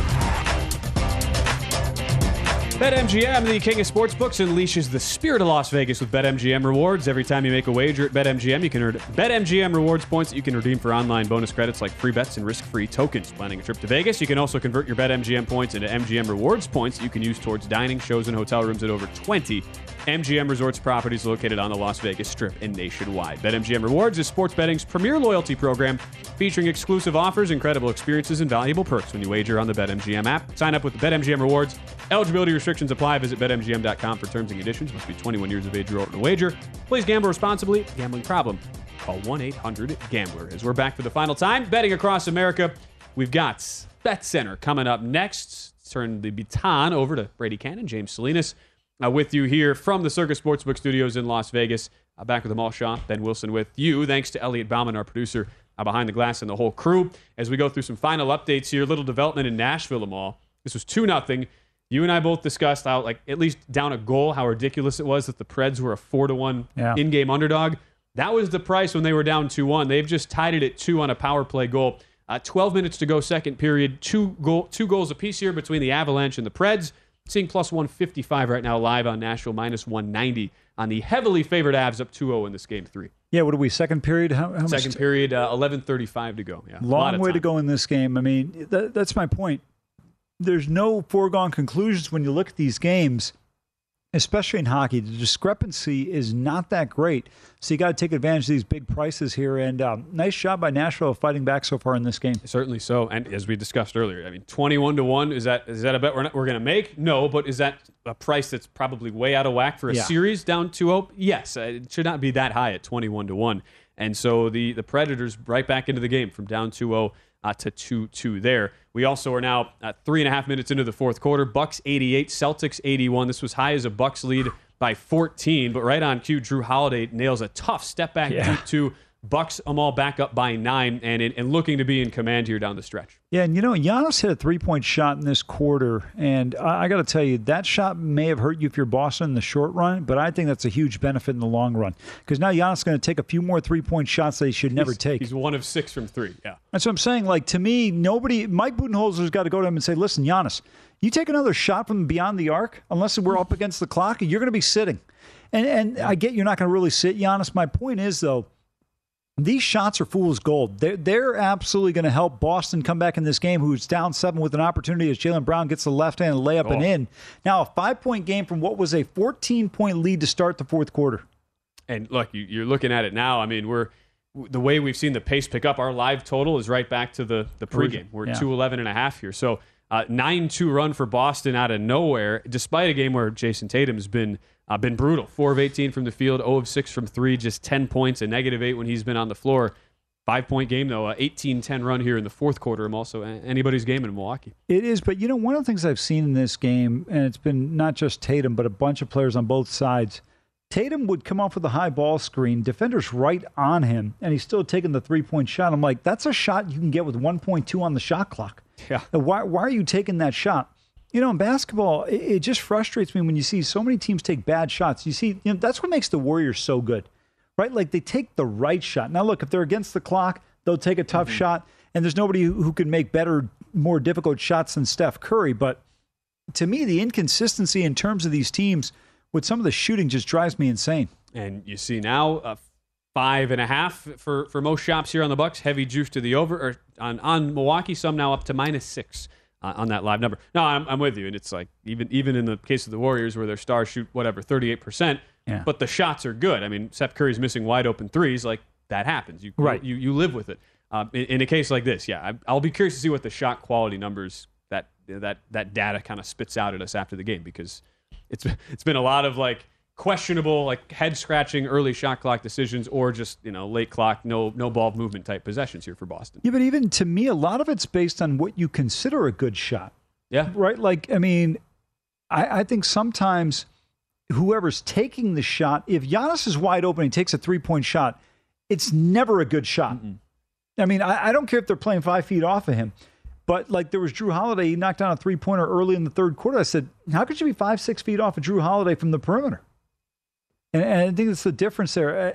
S2: BetMGM, the king of sportsbooks, unleashes the spirit of Las Vegas with BetMGM rewards. Every time you make a wager at BetMGM, you can earn BetMGM rewards points that you can redeem for online bonus credits like free bets and risk-free tokens. Planning a trip to Vegas, you can also convert your BetMGM points into MGM rewards points that you can use towards dining, shows, and hotel rooms at over 20 MGM Resorts properties located on the Las Vegas Strip and nationwide. BetMGM Rewards is sports betting's premier loyalty program featuring exclusive offers, incredible experiences, and valuable perks when you wager on the BetMGM app. Sign up with the BetMGM Rewards. Eligibility restrictions apply. Visit BetMGM.com for terms and conditions. Must be 21 years of age or older to wager. Please gamble responsibly. Gambling problem. Call 1 800 Gambler. As we're back for the final time, betting across America, we've got Bet Center coming up next. Turn the baton over to Brady Kannon, James Salinas uh, with you here from the Circa Sportsbook Studios in Las Vegas. Uh, back with Amal Shaw, Ben Wilson with you. Thanks to Elliot Bauman, our producer uh, behind the glass, and the whole crew. As we go through some final updates here, little development in Nashville Mall. This was 2 0. You and I both discussed how, like, at least down a goal, how ridiculous it was that the Preds were a 4 to 1 in game underdog. That was the price when they were down 2 1. They've just tied it at 2 on a power play goal. Uh, 12 minutes to go, second period. Two, goal, two goals apiece here between the Avalanche and the Preds. Seeing plus 155 right now live on Nashville, minus 190 on the heavily favored Avs up 2 0 in this game three.
S3: Yeah, what are we? Second period? How, how much?
S2: Second period, uh, 11:35 to go. Yeah,
S3: Long way to go in this game. I mean, that, that's my point. There's no foregone conclusions when you look at these games, especially in hockey. The discrepancy is not that great. So you got to take advantage of these big prices here. And um, nice job by Nashville of fighting back so far in this game.
S2: Certainly so, and as we discussed earlier, I mean, twenty-one to one is that is that a bet we're, not, we're going to make? No, but is that a price that's probably way out of whack for a
S3: Yeah.
S2: series down 2-0? Yes, uh, it should not be that high at twenty-one to one. And so the the Predators right back into the game from down 2-0 uh, to two two there. We also are now uh, three and a half minutes into the fourth quarter. Bucks eighty-eight, Celtics eighty-one. This was high as a Bucks lead by fourteen, but right on cue, Jrue Holiday nails a tough step back
S3: Yeah.
S2: deep two. Bucks Amal back up by nine and, and looking to be in command here down the stretch.
S3: Yeah, and you know, Giannis hit a three point shot in this quarter. And I, I got to tell you, that shot may have hurt you if you're Boston in the short run, but I think that's a huge benefit in the long run. Because now Giannis is going to take a few more three point shots that he should never
S2: He's-
S3: take.
S2: He's one of six from three. Yeah.
S3: That's what I'm saying. Like to me, nobody. Mike Budenholzer's got to go to him and say, "Listen, Giannis, you take another shot from beyond the arc, unless we're up against the clock, you're going to be sitting." And and I get you're not going to really sit, Giannis. My point is though, these shots are fool's gold. They're they're absolutely going to help Boston come back in this game, who's down seven with an opportunity as Jaylen Brown gets the left hand layup and
S2: Oh.
S3: in. Now a five point game from what was a 14 point lead to start the fourth quarter.
S2: And look, you, you're looking at it now. I mean, we're the way we've seen the pace pick up. Our live total is right back to the the pregame. We're
S3: Yeah.
S2: two eleven and a half here. So uh, nine two run for Boston out of nowhere, despite a game where Jayson Tatum's been uh, been brutal. Four of eighteen from the field, zero of six from three, just ten points, a negative eight when he's been on the floor. Five point game though, a 18-10 run here in the fourth quarter. I'm also anybody's game in Milwaukee.
S3: It is, but you know, one of the things I've seen in this game, and it's been not just Tatum, but a bunch of players on both sides. Tatum would come off with a high ball screen, defenders right on him, and he's still taking the three point shot. I'm like, that's a shot you can get with 1.2 on the shot clock.
S2: Yeah.
S3: Why, why are you taking that shot? You know, in basketball, it, it just frustrates me when you see so many teams take bad shots. You see, you know, that's what makes the Warriors so good, right? Like they take the right shot. Now, look, if they're against the clock, they'll take a tough shot, and there's nobody who, who can make better, more difficult shots than Steph Curry. But to me, the inconsistency in terms of these teams with some of the shooting just drives me insane.
S2: And you see now uh, five and a half for, for most shops here on the Bucks. Heavy juice to the over or on on Milwaukee. Some now up to minus six on that live number. No, I'm, I'm with you. And it's like even even in the case of the Warriors, where their stars shoot whatever 38 percent,
S3: Yeah.
S2: but the shots are good. I mean, Steph Curry's missing wide open threes. Like that happens. You
S3: Right.
S2: You you live with it. Um, in, in a case like this, yeah, I, I'll be curious to see what the shot quality numbers that that that data kind of spits out at us after the game because it's it's been a lot of like questionable like head scratching early shot clock decisions or just you know late clock no no ball movement type possessions here for Boston.
S3: Yeah, but even to me, a lot of it's based on what you consider a good shot.
S2: Yeah.
S3: right? Like, I mean, I, I think sometimes whoever's taking the shot, if Giannis is wide open and he takes a three point shot, it's never a good shot. Mm-hmm. I mean, I, I don't care if they're playing five feet off of him, but like there was Jrue Holiday, he knocked down a three pointer early in the third quarter. I said, how could you be five, six feet off of Jrue Holiday from the perimeter? And, and I think that's the difference there. Uh,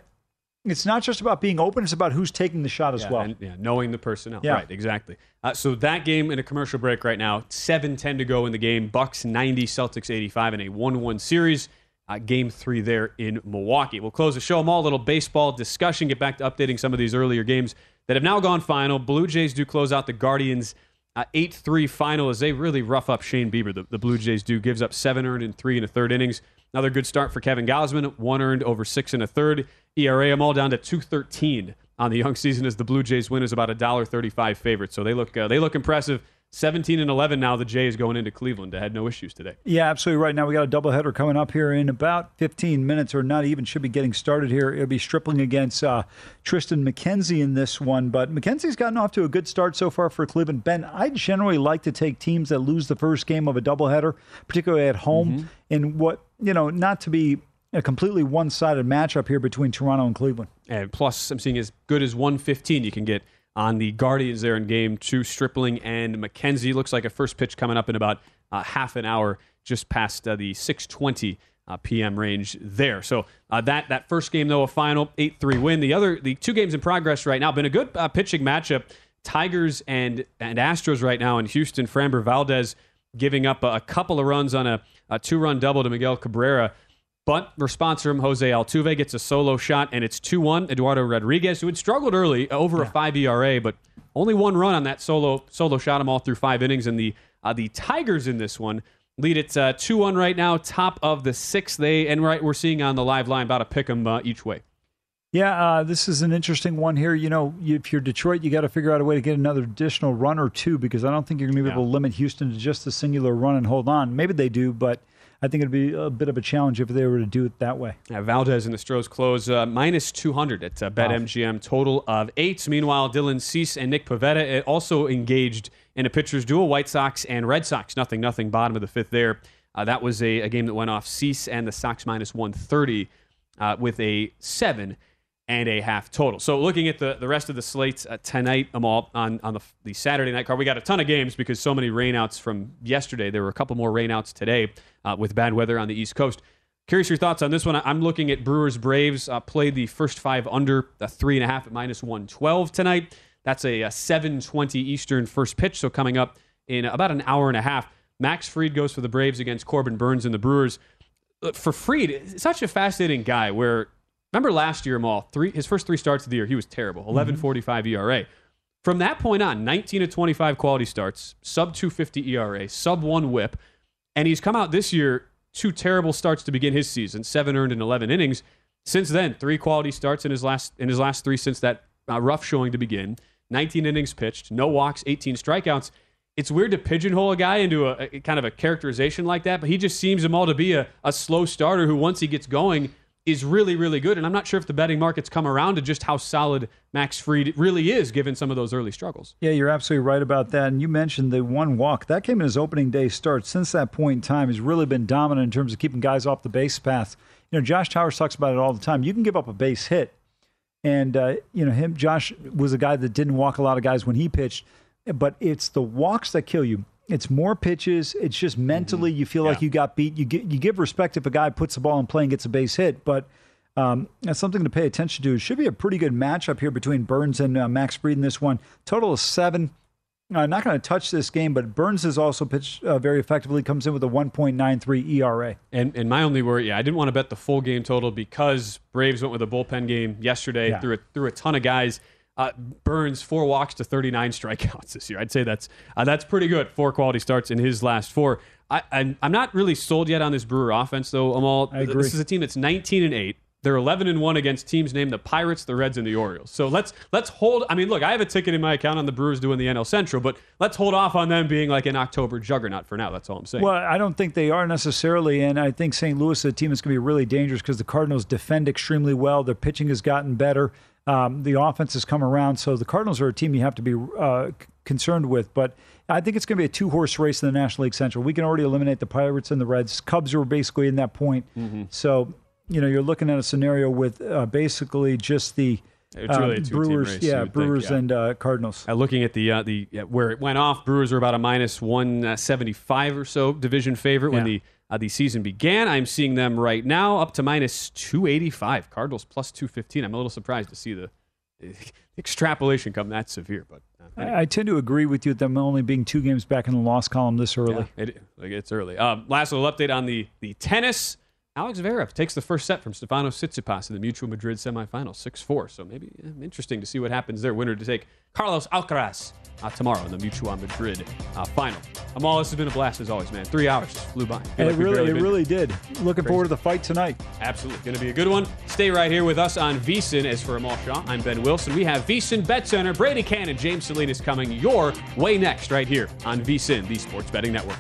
S3: It's not just about being open; it's about who's taking the shot as
S2: Yeah,
S3: well.
S2: and, yeah, knowing the personnel.
S3: Yeah.
S2: Right, exactly. Uh, so that game in a commercial break right now, 7-10 to go in the game. Bucks 90, Celtics 85 in a 1-1 series. Uh, game three there in Milwaukee. We'll close the show. Amal a little baseball discussion. Get back to updating some of these earlier games that have now gone final. Blue Jays do close out the Guardians uh, 8-3 final as they really rough up Shane Bieber. The, the Blue Jays do gives up seven earned in three and a third innings. Another good start for Kevin Gausman. One earned over six and a third. ERA, Amal down to 213 on the young season as the Blue Jays win is about a dollar thirty-five favorite. So they look uh, they look impressive. 17 and 11 now the Jays going into Cleveland. They had no issues today.
S3: Yeah, absolutely right. Now we got a doubleheader coming up here in about 15 minutes, or not even should be getting started here. It'll be Stripling against uh, Triston McKenzie in this one, but McKenzie's gotten off to a good start so far for Cleveland. Ben, I generally like to take teams that lose the first game of a doubleheader, particularly at home, mm-hmm. in what you know, not to be a completely one-sided matchup here between Toronto and Cleveland.
S2: And plus, I'm seeing as good as 115 you can get on the Guardians there in game two. Stripling and McKenzie looks like a first pitch coming up in about uh, half an hour, just past uh, the 620 uh, p.m. range there. So uh, that that first game though a final eight three win. The other the two games in progress right now been a good uh, pitching matchup. Tigers and and Astros right now in Houston. Framber Valdez giving up a, a couple of runs on a, a two run double to Miguel Cabrera. But response from Jose Altuve gets a solo shot, and it's 2 1. Eduardo Rodriguez, who had struggled early over yeah. a 5 ERA, but only one run on that solo solo shot Amal through five innings. And the uh, the Tigers in this one lead it uh, 2 1 right now, top of the sixth. They and right we're seeing on the live line about a pick 'em uh, each way.
S3: Yeah, uh, this is an interesting one here. You know, if you're Detroit, you got to figure out a way to get another additional run or two because I don't think you're going to be able to limit Houston to just a singular run and hold on. Maybe they do, but I think it'd be a bit of a challenge if they were to do it that way.
S2: Yeah, Valdez and the Stros close uh, minus 200 at uh, BetMGM, total of eight. Meanwhile, Dylan Cease and Nick Pivetta uh, also engaged in a pitcher's duel. White Sox and Red Sox, nothing, nothing, bottom of the fifth there. Uh, that was a, a, game that went off Cease and the Sox minus 130 uh, with a seven and a half total. So looking at the, the rest of the slates uh, tonight, Amal, on, on the, the Saturday night card, we got a ton of games because so many rainouts from yesterday. There were a couple more rainouts today uh, with bad weather on the East Coast. Curious your thoughts on this one. I'm looking at Brewers Braves. Uh, played the first five under a three and a half at minus 112 tonight. That's a, a 7:20 Eastern first pitch. So coming up in about an hour and a half. Max Fried goes for the Braves against Corbin Burnes and the Brewers. For Fried, such a fascinating guy. Where remember last year, Amal, three his first three starts of the year, he was terrible. 11.45 mm-hmm. ERA. From that point on, 19 to 25 quality starts, sub 250 ERA, sub one WHIP. And he's come out this year, two terrible starts to begin his season, seven earned in 11 innings. Since then, three quality starts in his last in his last three since that uh, rough showing to begin. 19 innings pitched, no walks, 18 strikeouts. It's weird to pigeonhole a guy into a, a kind of a characterization like that, but he just seems Amal to be a, a slow starter who, once he gets going, is really, really good. And I'm not sure if the betting markets come around to just how solid Max Fried really is, given some of those early struggles.
S3: Yeah, you're absolutely right about that. And you mentioned the one walk that came in his opening day start. Since that point in time, he's really been dominant in terms of keeping guys off the base path. You know, Josh Towers talks about it all the time. You can give up a base hit, and uh, you know him. Josh was a guy that didn't walk a lot of guys when he pitched, but it's the walks that kill you. It's more pitches. It's just mentally mm-hmm. you feel yeah. like you got beat. You get, you give respect if a guy puts the ball in play and gets a base hit, but um, that's something to pay attention to. It should be a pretty good matchup here between Burnes and uh, Max Fried in this one. Total of seven. Uh, not going to touch this game, but Burnes has also pitched uh, very effectively. Comes in with a 1.93 ERA.
S2: And and my only worry, yeah, I didn't want to bet the full game total because Braves went with a bullpen game yesterday yeah. through a, through a ton of guys. Uh, Burnes four walks to 39 strikeouts this year. I'd say that's uh, that's pretty good. Four quality starts in his last four. I, I'm, I'm not really sold yet on this Brewer offense though. Amal,
S3: I agree.
S2: this is a team that's 19 and eight. They're 11 and 1 against teams named the Pirates, the Reds, and the Orioles. So let's let's hold. I mean, look, I have a ticket in my account on the Brewers doing the NL Central, but let's hold off on them being like an October juggernaut for now. That's all I'm saying.
S3: Well, I don't think they are necessarily, and I think St. Louis is a team that's going to be really dangerous because the Cardinals defend extremely well. Their pitching has gotten better. Um, the offense has come around, so the Cardinals are a team you have to be uh, concerned with. But I think it's going to be a two horse race in the National League Central. We can already eliminate the Pirates and the Reds. Cubs were basically in that point. Mm-hmm. So you know, you're looking at a scenario with uh, basically just the
S2: really um,
S3: Brewers,
S2: race,
S3: yeah, Brewers think, yeah. and uh, Cardinals.
S2: Uh, looking at the uh, the where it went off, Brewers are about a minus one seventy five or so division favorite yeah. when the uh, the season began. I'm seeing them right now up to minus two eighty five. Cardinals plus two fifteen. I'm a little surprised to see [LAUGHS] the, extrapolation come that severe, but.
S3: Uh, I, I, tend to agree with you that them only being two games back in the loss column this early.
S2: Yeah, it, like it's early. Um, last little update on the the tennis Alex Zverev takes the first set from Stefanos Tsitsipas in the Mutua Madrid semifinal, 6-4. So maybe eh, interesting to see what happens there. Winner to take Carlos Alcaraz uh, tomorrow in the Mutua Madrid uh, final. Amal, this has been a blast as always, man. Three hours just flew by.
S3: And
S2: like
S3: it really, it really did. Looking forward to the fight tonight.
S2: Absolutely. Going to be a good one. Stay right here with us on VSIN. As for Amal Shaw, I'm Ben Wilson. We have VSIN Bet Center, Brady Kannon, James Salinas coming your way next right here on VSIN, the Sports Betting Network.